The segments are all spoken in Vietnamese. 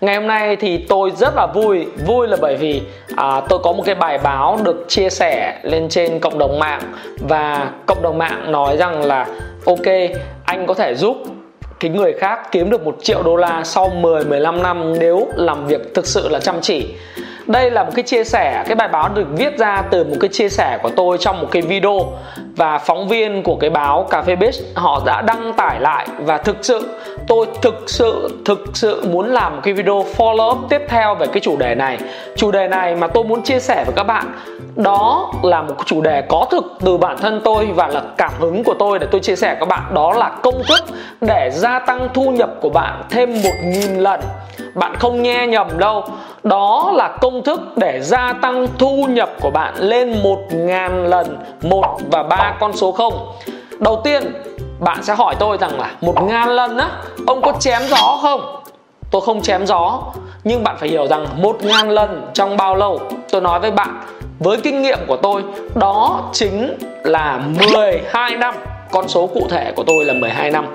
Ngày hôm nay thì tôi rất là vui. Vui là bởi vì à, tôi có một cái bài báo được chia sẻ lên trên cộng đồng mạng. Và cộng đồng mạng nói rằng là Ok, anh có thể giúp cái người khác kiếm được một triệu đô la sau 10-15 năm nếu làm việc thực sự là chăm chỉ đây là một cái chia sẻ, cái bài báo được viết ra từ một cái chia sẻ của tôi trong một cái video. Và phóng viên của cái báo cà phê biz họ đã đăng tải lại. Và thực sự, tôi thực sự thực sự muốn làm một cái video follow up tiếp theo về cái chủ đề này. Chủ đề này mà tôi muốn chia sẻ với các bạn, đó là một chủ đề có thực từ bản thân tôi và là cảm hứng của tôi để tôi chia sẻ với các bạn. Đó là công thức để gia tăng thu nhập của bạn thêm một nghìn lần bạn không nghe nhầm đâu. Đó là công thức để gia tăng thu nhập của bạn lên một ngàn lần, một và ba con số không. Đầu tiên, bạn sẽ hỏi tôi rằng là một ngàn lần á, ông có chém gió không? Tôi không chém gió, nhưng bạn phải hiểu rằng một ngàn lần trong bao lâu? Tôi nói với bạn, với kinh nghiệm của tôi, đó chính là 12 năm. Con số cụ thể của tôi là 12 năm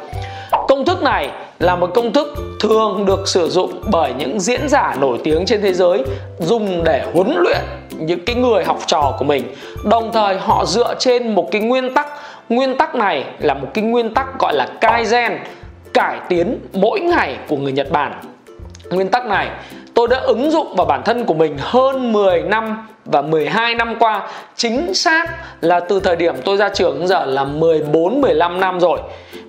công thức này là một công thức thường được sử dụng bởi những diễn giả nổi tiếng trên thế giới dùng để huấn luyện những cái người học trò của mình. Đồng thời, họ dựa trên một cái nguyên tắc. Nguyên tắc này là một cái nguyên tắc gọi là kaizen, cải tiến mỗi ngày của người Nhật Bản. Nguyên tắc này, tôi đã ứng dụng vào bản thân của mình hơn 10 năm và 12 năm qua, chính xác là từ thời điểm tôi ra trường đến giờ là 14 15 năm rồi.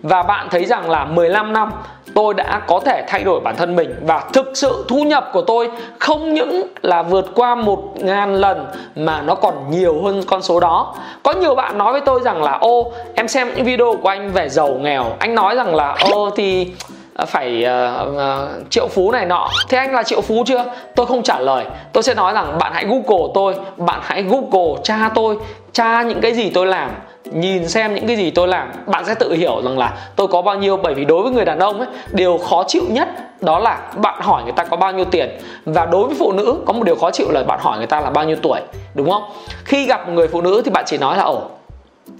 Và bạn thấy rằng là 15 năm, tôi đã có thể thay đổi bản thân mình. Và thực sự thu nhập của tôi không những là vượt qua một ngàn lần, mà nó còn nhiều hơn con số đó. Có nhiều bạn nói với tôi rằng là, ô, em xem những video của anh về giàu nghèo. Anh nói rằng là, ô, thì Ờ, phải uh, uh, triệu phú này nọ. Thế anh là triệu phú chưa? Tôi không trả lời. Tôi sẽ nói rằng bạn hãy google tôi bạn hãy google cha tôi tra những cái gì tôi làm nhìn xem những cái gì tôi làm. Bạn sẽ tự hiểu rằng là tôi có bao nhiêu bởi vì đối với người đàn ông ấy điều khó chịu nhất đó là bạn hỏi người ta có bao nhiêu tiền. Và đối với phụ nữ có một điều khó chịu là bạn hỏi người ta là bao nhiêu tuổi đúng không? Khi gặp một người phụ nữ thì bạn chỉ nói là ồ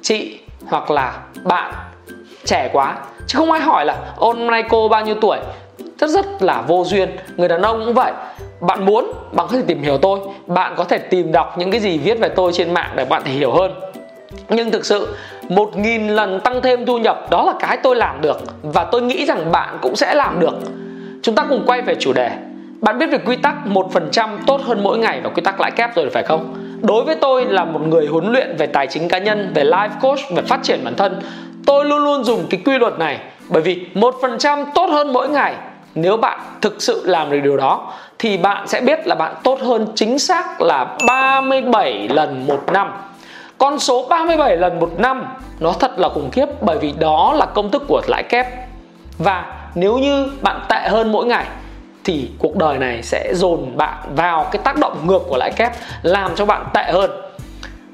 chị hoặc là bạn trẻ quá chứ không ai hỏi là hôm nay cô bao nhiêu tuổi? Rất rất là vô duyên. Người đàn ông cũng vậy. Bạn muốn, bạn có thể tìm hiểu tôi. Bạn có thể tìm đọc những cái gì viết về tôi trên mạng để bạn thể hiểu hơn. Nhưng thực sự, một nghìn lần tăng thêm thu nhập, đó là cái tôi làm được. Và tôi nghĩ rằng bạn cũng sẽ làm được. Chúng ta cùng quay về chủ đề. Bạn biết về quy tắc một phần trăm tốt hơn mỗi ngày và quy tắc lãi kép rồi, phải không? Đối với tôi là một người huấn luyện về tài chính cá nhân, về life coach, về phát triển bản thân tôi luôn luôn dùng cái quy luật này. Bởi vì một phần trăm tốt hơn mỗi ngày. Nếu bạn thực sự làm được điều đó, thì bạn sẽ biết là bạn tốt hơn chính xác là 37 lần một năm. Con số 37 lần một năm, nó thật là khủng khiếp, bởi vì đó là công thức của lãi kép. Và nếu như bạn tệ hơn mỗi ngày, thì cuộc đời này sẽ dồn bạn vào cái tác động ngược của lãi kép, làm cho bạn tệ hơn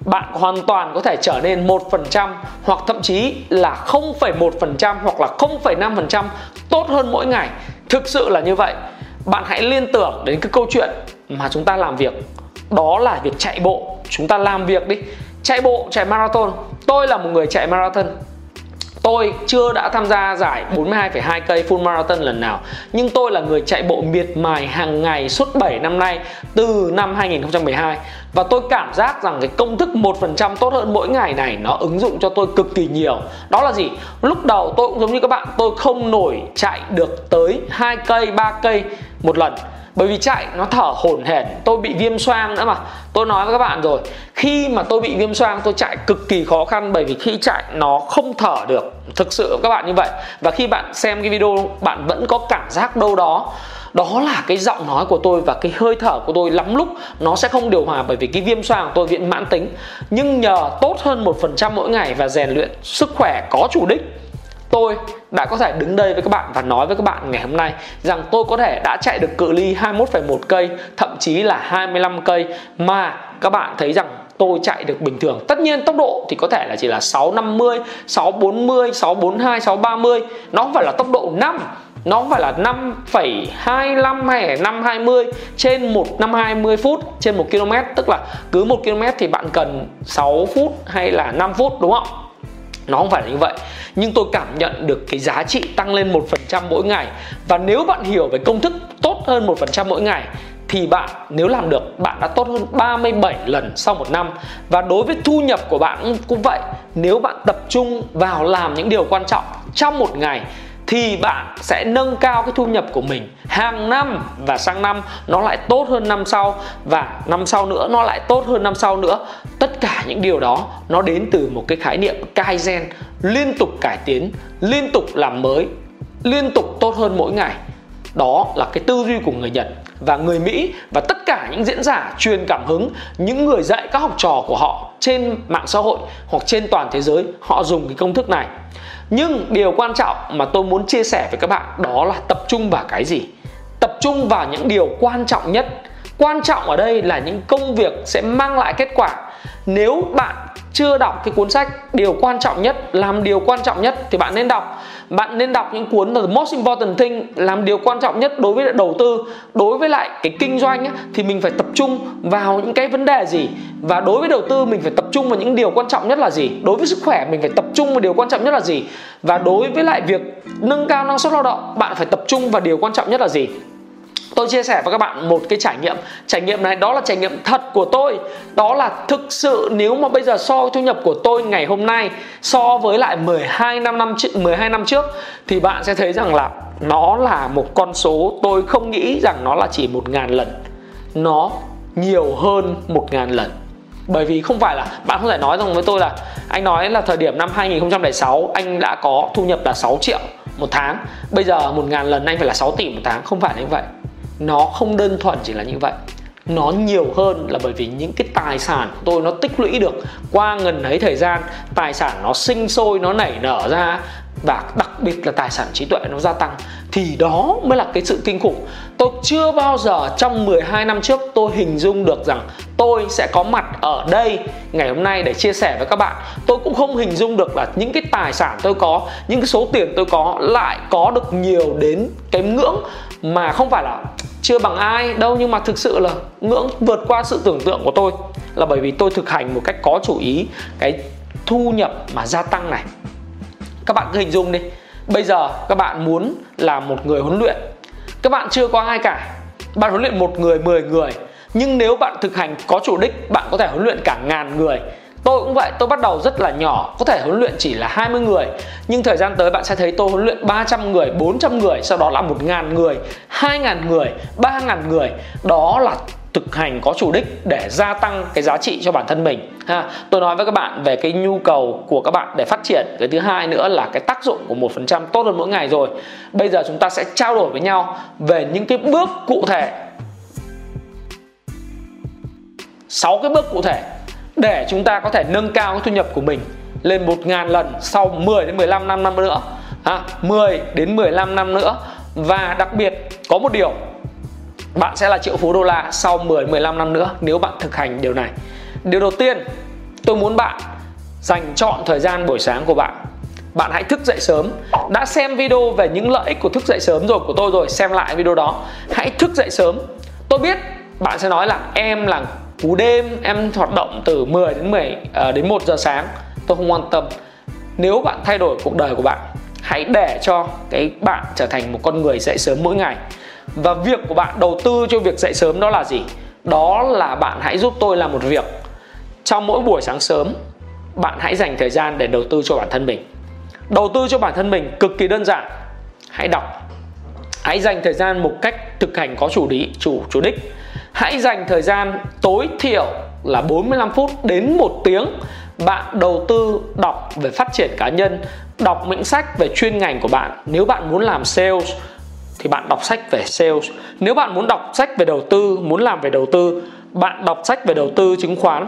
bạn hoàn toàn có thể trở nên 1% hoặc thậm chí là 0,1% hoặc là 0,5% tốt hơn mỗi ngày. Thực sự là như vậy. Bạn hãy liên tưởng đến cái câu chuyện mà chúng ta làm việc. Đó là việc chạy bộ. Chúng ta làm việc đi. Chạy bộ, chạy marathon. Tôi là một người chạy marathon Tôi chưa đã tham gia giải 42,2 cây full marathon lần nào Nhưng tôi là người chạy bộ miệt mài hàng ngày suốt 7 năm nay Từ năm 2012 Và tôi cảm giác rằng cái công thức 1% tốt hơn mỗi ngày này Nó ứng dụng cho tôi cực kỳ nhiều. Đó là gì? Lúc đầu tôi cũng giống như các bạn Tôi không nổi chạy được tới 2 cây, 3 cây một lần bởi vì chạy, nó thở hổn hển. Tôi bị viêm xoang nữa mà. Tôi nói với các bạn rồi, khi mà tôi bị viêm xoang, tôi chạy cực kỳ khó khăn. Bởi vì khi chạy, nó không thở được. Thực sự các bạn như vậy. Và khi bạn xem cái video, bạn vẫn có cảm giác đâu đó. Đó là cái giọng nói của tôi và cái hơi thở của tôi lắm lúc nó sẽ không điều hòa. Bởi vì cái viêm xoang của tôi viện mãn tính. Nhưng nhờ tốt hơn một phần trăm mỗi ngày và rèn luyện sức khỏe có chủ đích tôi đã có thể đứng đây với các bạn và nói với các bạn ngày hôm nay rằng tôi có thể đã chạy được cự ly 21,1 cây, thậm chí là 25 cây mà các bạn thấy rằng tôi chạy được bình thường. Tất nhiên tốc độ thì có thể là chỉ là 650, 640, 642, 630. Nó không phải là tốc độ 5 nó không phải là 5,25 hay là 520 trên 1 520 phút trên 1 km tức là cứ 1 km thì bạn cần 6 phút hay là 5 phút đúng không? Nó không phải là như vậy. Nhưng tôi cảm nhận được cái giá trị tăng lên một phần trăm mỗi ngày. Và nếu bạn hiểu về công thức tốt hơn một phần trăm mỗi ngày, thì bạn, nếu làm được, bạn đã tốt hơn 37 lần sau một năm. Và đối với thu nhập của bạn cũng vậy. Nếu bạn tập trung vào làm những điều quan trọng trong một ngày thì bạn sẽ nâng cao cái thu nhập của mình hàng năm. Và sang năm nó lại tốt hơn năm sau. Và năm sau nữa nó lại tốt hơn năm sau nữa. Tất cả những điều đó nó đến từ một cái khái niệm kaizen. Liên tục cải tiến, liên tục làm mới, liên tục tốt hơn mỗi ngày. Đó là cái tư duy của người Nhật và người Mỹ và tất cả những diễn giả truyền cảm hứng, những người dạy các học trò của họ trên mạng xã hội hoặc trên toàn thế giới, họ dùng cái công thức này nhưng điều quan trọng mà tôi muốn chia sẻ với các bạn đó là tập trung vào cái gì? Tập trung vào những điều quan trọng nhất. Quan trọng ở đây là những công việc sẽ mang lại kết quả. Nếu bạn chưa đọc cái cuốn sách điều quan trọng nhất làm điều quan trọng nhất thì bạn nên đọc. Bạn nên đọc những cuốn The Most Important Thing làm điều quan trọng nhất đối với đầu tư đối với lại cái kinh doanh ấy, thì mình phải tập trung vào những cái vấn đề gì? Và đối với đầu tư mình phải tập trung vào những điều quan trọng nhất là gì? Đối với sức khỏe mình phải tập trung vào điều quan trọng nhất là gì? Và đối với lại việc nâng cao năng suất lao động bạn phải tập trung vào điều quan trọng nhất là gì? Tôi chia sẻ với các bạn một cái trải nghiệm. Trải nghiệm này, đó là trải nghiệm thật của tôi. Đó là thực sự nếu mà bây giờ so thu nhập của tôi ngày hôm nay, so với lại 12 năm năm 12 năm trước, thì bạn sẽ thấy rằng là nó là một con số tôi không nghĩ rằng nó là chỉ một ngàn lần. Nó nhiều hơn một ngàn lần. Bởi vì không phải là, bạn không thể nói rằng với tôi là, anh nói là thời điểm năm 2006 anh đã có thu nhập là 6 triệu một tháng. Bây giờ một ngàn lần anh phải là 6 tỷ một tháng. Không phải như vậy nó không đơn thuần chỉ là như vậy. Nó nhiều hơn là bởi vì những cái tài sản của tôi nó tích lũy được qua ngần ấy thời gian. Tài sản nó sinh sôi, nó nảy nở ra và đặc biệt là tài sản trí tuệ nó gia tăng. Thì đó mới là cái sự kinh khủng. Tôi chưa bao giờ trong 12 năm trước tôi hình dung được rằng tôi sẽ có mặt ở đây ngày hôm nay để chia sẻ với các bạn. Tôi cũng không hình dung được là những cái tài sản tôi có, những cái số tiền tôi có lại có được nhiều đến cái ngưỡng mà không phải là chưa bằng ai đâu, nhưng mà thực sự là ngưỡng vượt qua sự tưởng tượng của tôi là bởi vì tôi thực hành một cách có chủ ý cái thu nhập mà gia tăng này. Các bạn cứ hình dung đi. Bây giờ các bạn muốn là một người huấn luyện. Các bạn chưa có ai cả. Bạn huấn luyện một người 10 người. Nhưng nếu bạn thực hành có chủ đích, bạn có thể huấn luyện cả ngàn người. Tôi cũng vậy, tôi bắt đầu rất là nhỏ, có thể huấn luyện chỉ là 20 người Nhưng thời gian tới bạn sẽ thấy tôi huấn luyện 300 người, 400 người, sau đó là 1.000 người, 2.000 người, 3.000 người. Đó là thực hành có chủ đích để gia tăng cái giá trị cho bản thân mình ha. Tôi nói với các bạn về cái nhu cầu của các bạn để phát triển. Cái thứ hai nữa là cái tác dụng của một phần trăm tốt hơn mỗi ngày rồi. Bây giờ chúng ta sẽ trao đổi với nhau về những cái bước cụ thể. 6 cái bước cụ thể để chúng ta có thể nâng cao cái thu nhập của mình lên 1.000 lần sau 10 đến 15 năm năm nữa ha, 10 đến 15 năm nữa và đặc biệt có một điều bạn sẽ là triệu phú đô la sau 10 15 năm nữa nếu bạn thực hành điều này. Điều đầu tiên, tôi muốn bạn dành chọn thời gian buổi sáng của bạn. Bạn hãy thức dậy sớm. Đã xem video về những lợi ích của thức dậy sớm rồi của tôi rồi, xem lại video đó. Hãy thức dậy sớm. Tôi biết bạn sẽ nói là em là cú đêm, em hoạt động từ 10 đến 10 uh, à, đến 1 giờ sáng. Tôi không quan tâm. Nếu bạn thay đổi cuộc đời của bạn, hãy để cho cái bạn trở thành một con người dậy sớm mỗi ngày. Và việc của bạn đầu tư cho việc dậy sớm đó là gì? Đó là bạn hãy giúp tôi làm một việc. Trong mỗi buổi sáng sớm bạn hãy dành thời gian để đầu tư cho bản thân mình. Đầu tư cho bản thân mình cực kỳ đơn giản. Hãy đọc. Hãy dành thời gian một cách thực hành có chủ lý chủ chủ đích hãy dành thời gian tối thiểu là 45 phút đến một tiếng bạn đầu tư đọc về phát triển cá nhân, đọc những sách về chuyên ngành của bạn. Nếu bạn muốn làm sales thì bạn đọc sách về sales. Nếu bạn muốn đọc sách về đầu tư, muốn làm về đầu tư, bạn đọc sách về đầu tư chứng khoán.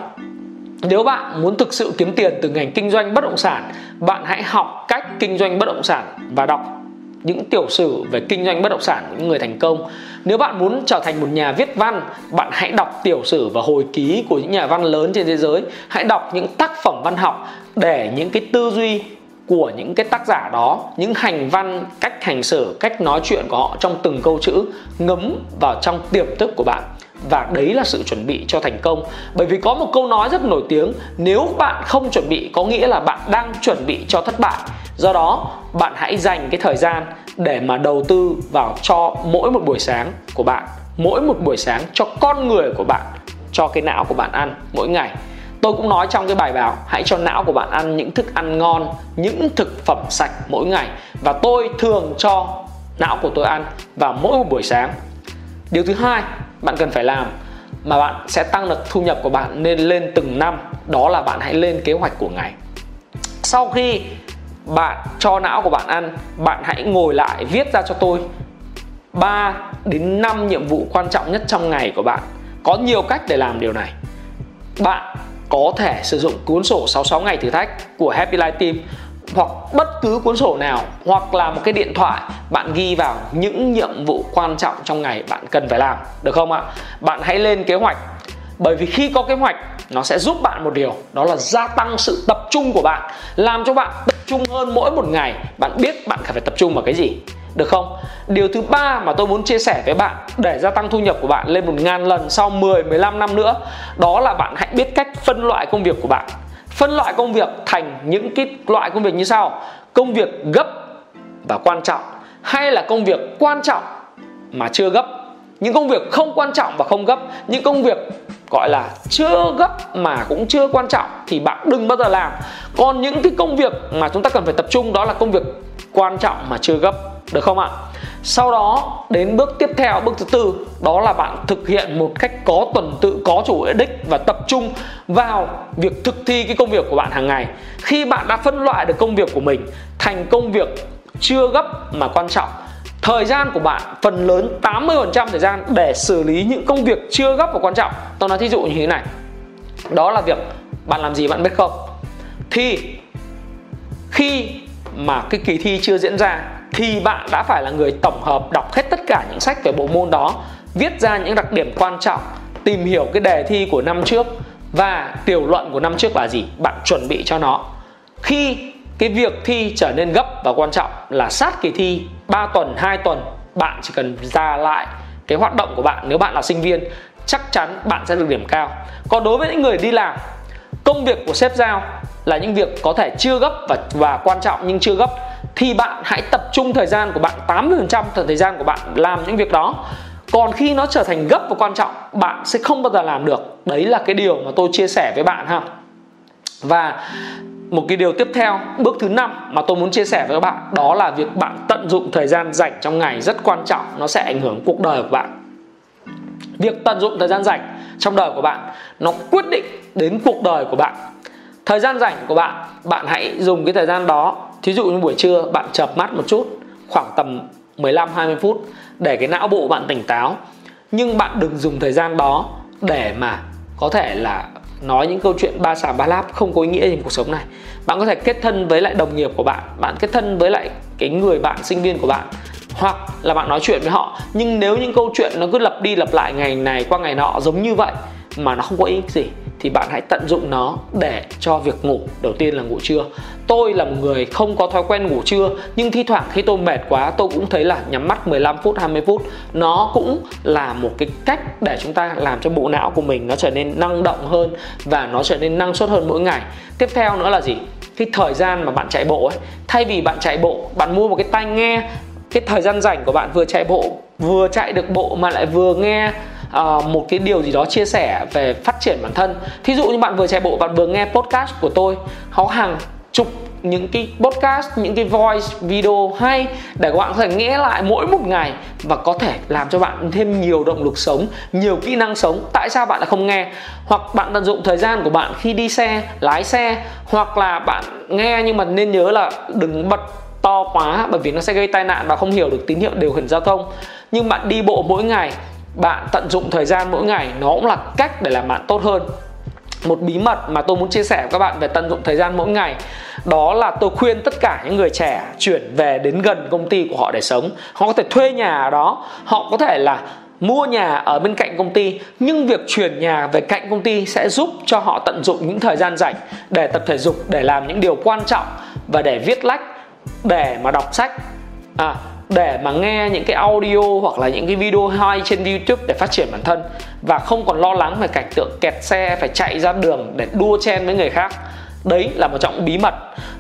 Nếu bạn muốn thực sự kiếm tiền từ ngành kinh doanh bất động sản, bạn hãy học cách kinh doanh bất động sản và đọc những tiểu sử về kinh doanh bất động sản của những người thành công. Nếu bạn muốn trở thành một nhà viết văn, bạn hãy đọc tiểu sử và hồi ký của những nhà văn lớn trên thế giới. Hãy đọc những tác phẩm văn học để những cái tư duy của những cái tác giả đó, những hành văn, cách hành xử, cách nói chuyện của họ trong từng câu chữ ngấm vào trong tiềm thức của bạn. Và đấy là sự chuẩn bị cho thành công. Bởi vì có một câu nói rất nổi tiếng, nếu bạn không chuẩn bị, có nghĩa là bạn đang chuẩn bị cho thất bại do đó, bạn hãy dành cái thời gian để mà đầu tư vào cho mỗi một buổi sáng của bạn, mỗi một buổi sáng cho con người của bạn, cho cái não của bạn ăn mỗi ngày. Tôi cũng nói trong cái bài báo hãy cho não của bạn ăn những thức ăn ngon, những thực phẩm sạch mỗi ngày. Và tôi thường cho não của tôi ăn vào mỗi một buổi sáng. Điều thứ hai bạn cần phải làm mà bạn sẽ tăng được thu nhập của bạn nên lên từng năm, đó là bạn hãy lên kế hoạch của ngày. Sau khi bạn cho não của bạn ăn, bạn hãy ngồi lại viết ra cho tôi 3 đến 5 nhiệm vụ quan trọng nhất trong ngày của bạn. Có nhiều cách để làm điều này. Bạn có thể sử dụng cuốn sổ 66 ngày thử thách của Happy Life Team hoặc bất cứ cuốn sổ nào, hoặc là một cái điện thoại bạn ghi vào những nhiệm vụ quan trọng trong ngày bạn cần phải làm. Được không ạ? Bạn hãy lên kế hoạch. Bởi vì khi có kế hoạch nó sẽ giúp bạn một điều, đó là gia tăng sự tập trung của bạn, làm cho bạn tập trung hơn mỗi một ngày. Bạn biết bạn phải tập trung vào cái gì, được không? Điều thứ ba mà tôi muốn chia sẻ với bạn để gia tăng thu nhập của bạn lên một ngàn lần sau 10 15 năm nữa, đó là bạn hãy biết cách phân loại công việc của bạn. Phân loại công việc thành những cái loại công việc như sau. Công việc gấp và quan trọng, hay là công việc quan trọng mà chưa gấp. Những công việc không quan trọng và không gấp, những công việc gọi là chưa gấp mà cũng chưa quan trọng thì bạn đừng bao giờ làm. Còn những cái công việc mà chúng ta cần phải tập trung đó là công việc quan trọng mà chưa gấp, được không ạ? Sau đó, đến bước tiếp theo, bước thứ tư, đó là bạn thực hiện một cách có tuần tự, có chủ đích và tập trung vào việc thực thi cái công việc của bạn hàng ngày. Khi bạn đã phân loại được công việc của mình thành công việc chưa gấp mà quan trọng thời gian của bạn, phần lớn 80% thời gian để xử lý những công việc chưa gấp và quan trọng. Tôi nói thí dụ như thế này. Đó là việc bạn làm gì bạn biết không? Thì khi mà cái kỳ thi chưa diễn ra thì bạn đã phải là người tổng hợp đọc hết tất cả những sách về bộ môn đó, viết ra những đặc điểm quan trọng, tìm hiểu cái đề thi của năm trước và tiểu luận của năm trước là gì? Bạn chuẩn bị cho nó. Khi cái việc thi trở nên gấp và quan trọng là sát kỳ thi 3 tuần 2 tuần, bạn chỉ cần ra lại cái hoạt động của bạn. Nếu bạn là sinh viên, chắc chắn bạn sẽ được điểm cao. Còn đối với những người đi làm, công việc của sếp giao là những việc có thể chưa gấp và và quan trọng nhưng chưa gấp, thì bạn hãy tập trung thời gian của bạn 80% thời gian của bạn làm những việc đó. Còn khi nó trở thành gấp và quan trọng, bạn sẽ không bao giờ làm được. Đấy là cái điều mà tôi chia sẻ với bạn ha. Và một cái điều tiếp theo, bước thứ năm mà tôi muốn chia sẻ với các bạn, đó là việc bạn tận dụng thời gian rảnh trong ngày rất quan trọng, nó sẽ ảnh hưởng cuộc đời của bạn. Việc tận dụng thời gian rảnh trong đời của bạn, nó quyết định đến cuộc đời của bạn. Thời gian rảnh của bạn bạn hãy dùng cái thời gian đó. Thí dụ như buổi trưa, bạn chợp mắt một chút, khoảng tầm 15 20 phút để cái não bộ bạn tỉnh táo. Nhưng bạn đừng dùng thời gian đó để mà có thể là nói những câu chuyện ba xà ba láp không có ý nghĩa trong cuộc sống này. Bạn có thể kết thân với lại đồng nghiệp của bạn bạn kết thân với lại cái người bạn, sinh viên của bạn, hoặc là bạn nói chuyện với họ. Nhưng nếu những câu chuyện nó cứ lặp đi lặp lại ngày này qua ngày nọ giống như vậy mà nó không có ý gì thì bạn hãy tận dụng nó để cho việc ngủ. Đầu tiên là ngủ trưa. Tôi là một người không có thói quen ngủ trưa, nhưng thi thoảng khi tôi mệt quá, tôi cũng thấy là nhắm mắt 15 phút 20 phút. Nó cũng là một cái cách để chúng ta làm cho bộ não của mình nó trở nên năng động hơn và nó trở nên năng suất hơn mỗi ngày. Tiếp theo nữa là gì? Cái thời gian mà bạn chạy bộ ấy. Thay vì bạn chạy bộ, bạn mua một cái tai nghe, cái thời gian rảnh của bạn vừa chạy bộ, vừa chạy được bộ mà lại vừa nghe uh, một cái điều gì đó chia sẻ về phát triển bản thân. Thí dụ như bạn vừa chạy bộ bạn vừa nghe podcast của tôi có hàng chục những cái podcast những cái voice video hay để các bạn có thể nghe lại mỗi một ngày và có thể làm cho bạn thêm nhiều động lực sống nhiều kỹ năng sống. Tại sao bạn lại không nghe? Hoặc bạn tận dụng thời gian của bạn khi đi xe lái xe hoặc là bạn nghe nhưng mà nên nhớ là đừng bật to quá bởi vì nó sẽ gây tai nạn và không hiểu được tín hiệu điều khiển giao thông. Nhưng bạn đi bộ mỗi ngày bạn tận dụng thời gian mỗi ngày nó cũng là cách để làm bạn tốt hơn. Một bí mật mà tôi muốn chia sẻ với các bạn về tận dụng thời gian mỗi ngày đó là tôi khuyên tất cả những người trẻ chuyển về đến gần công ty của họ để sống. Họ có thể thuê nhà ở đó họ có thể là mua nhà ở bên cạnh công ty nhưng việc chuyển nhà về cạnh công ty sẽ giúp cho họ tận dụng những thời gian rảnh để tập thể dục để làm những điều quan trọng và để viết lách để mà đọc sách. À, để mà nghe những cái audio hoặc là những cái video hay trên YouTube để phát triển bản thân. Và không còn lo lắng về cảnh tượng kẹt xe phải chạy ra đường để đua chen với người khác. Đấy là một trong bí mật.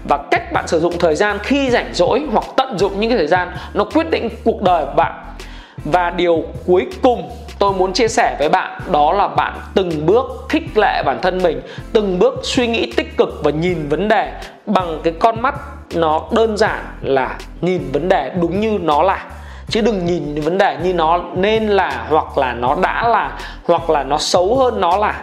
Và cách bạn sử dụng thời gian khi rảnh rỗi hoặc tận dụng những cái thời gian nó quyết định cuộc đời của bạn. Và điều cuối cùng tôi muốn chia sẻ với bạn đó là bạn từng bước khích lệ bản thân mình, từng bước suy nghĩ tích cực và nhìn vấn đề bằng cái con mắt nó đơn giản là nhìn vấn đề đúng như nó là. Chứ đừng nhìn vấn đề như nó nên là hoặc là nó đã là hoặc là nó xấu hơn nó là.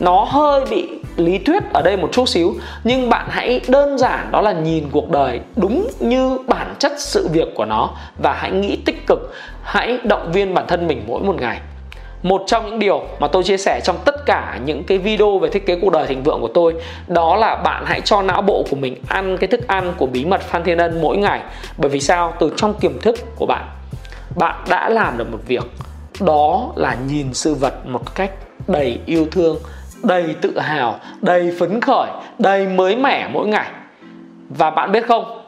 Nó hơi bị lý thuyết ở đây một chút xíu, nhưng bạn hãy đơn giản đó là nhìn cuộc đời đúng như bản chất sự việc của nó và hãy nghĩ tích cực. Hãy động viên bản thân mình mỗi một ngày một trong những điều mà tôi chia sẻ trong tất cả những cái video về thiết kế cuộc đời thịnh vượng của tôi, đó là bạn hãy cho não bộ của mình ăn cái thức ăn của bí mật Phan Thiên Ân mỗi ngày. Bởi vì sao? Từ trong tiềm thức của bạn bạn đã làm được một việc. Đó là nhìn sự vật một cách đầy yêu thương, đầy tự hào, đầy phấn khởi, đầy mới mẻ mỗi ngày. Và bạn biết không?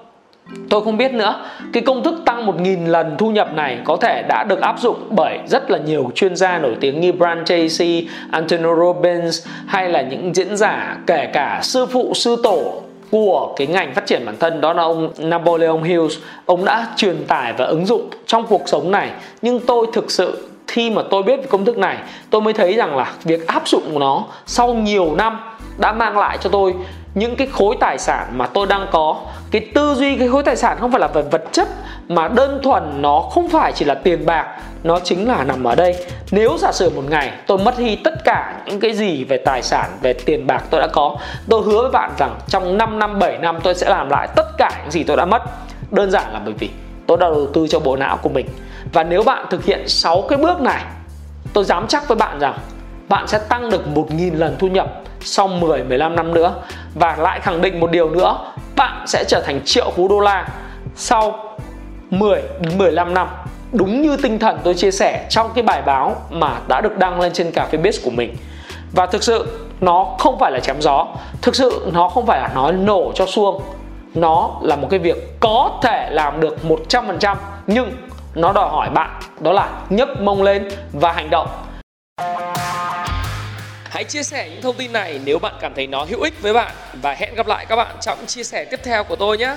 Tôi không biết nữa Cái công thức tăng 1.000 lần thu nhập này có thể đã được áp dụng bởi rất là nhiều chuyên gia nổi tiếng như Brian Tracy, Antonio Robbins hay là những diễn giả kể cả sư phụ, sư tổ của cái ngành phát triển bản thân đó là ông Napoleon Hill. Ông đã truyền tải và ứng dụng trong cuộc sống này nhưng tôi thực sự khi mà tôi biết về công thức này, tôi mới thấy rằng là việc áp dụng nó sau nhiều năm đã mang lại cho tôi những cái khối tài sản mà tôi đang có. Cái tư duy cái khối tài sản không phải là về vật chất, mà đơn thuần nó không phải chỉ là tiền bạc, nó chính là nằm ở đây. Nếu giả sử một ngày tôi mất đi tất cả những cái gì về tài sản, về tiền bạc tôi đã có, tôi hứa với bạn rằng trong 5 năm 7 năm tôi sẽ làm lại tất cả những gì tôi đã mất. Đơn giản là bởi vì tôi đã đầu tư cho bộ não của mình và nếu bạn thực hiện 6 cái bước này, tôi dám chắc với bạn rằng bạn sẽ tăng được 1.000 lần thu nhập sau 10 15 năm nữa. Và lại khẳng định một điều nữa, bạn sẽ trở thành triệu phú đô la sau 10 đến 15 năm. Đúng như tinh thần tôi chia sẻ trong cái bài báo mà đã được đăng lên trên cà phê biz của mình. Và thực sự, nó không phải là chém gió. Thực sự, nó không phải là nói nổ cho xuông. Nó là một cái việc có thể làm được 100% nhưng nó đòi hỏi bạn, đó là nhấc mông lên và hành động Hãy chia sẻ những thông tin này nếu bạn cảm thấy nó hữu ích với bạn và hẹn gặp lại các bạn trong chia sẻ tiếp theo của tôi nhé.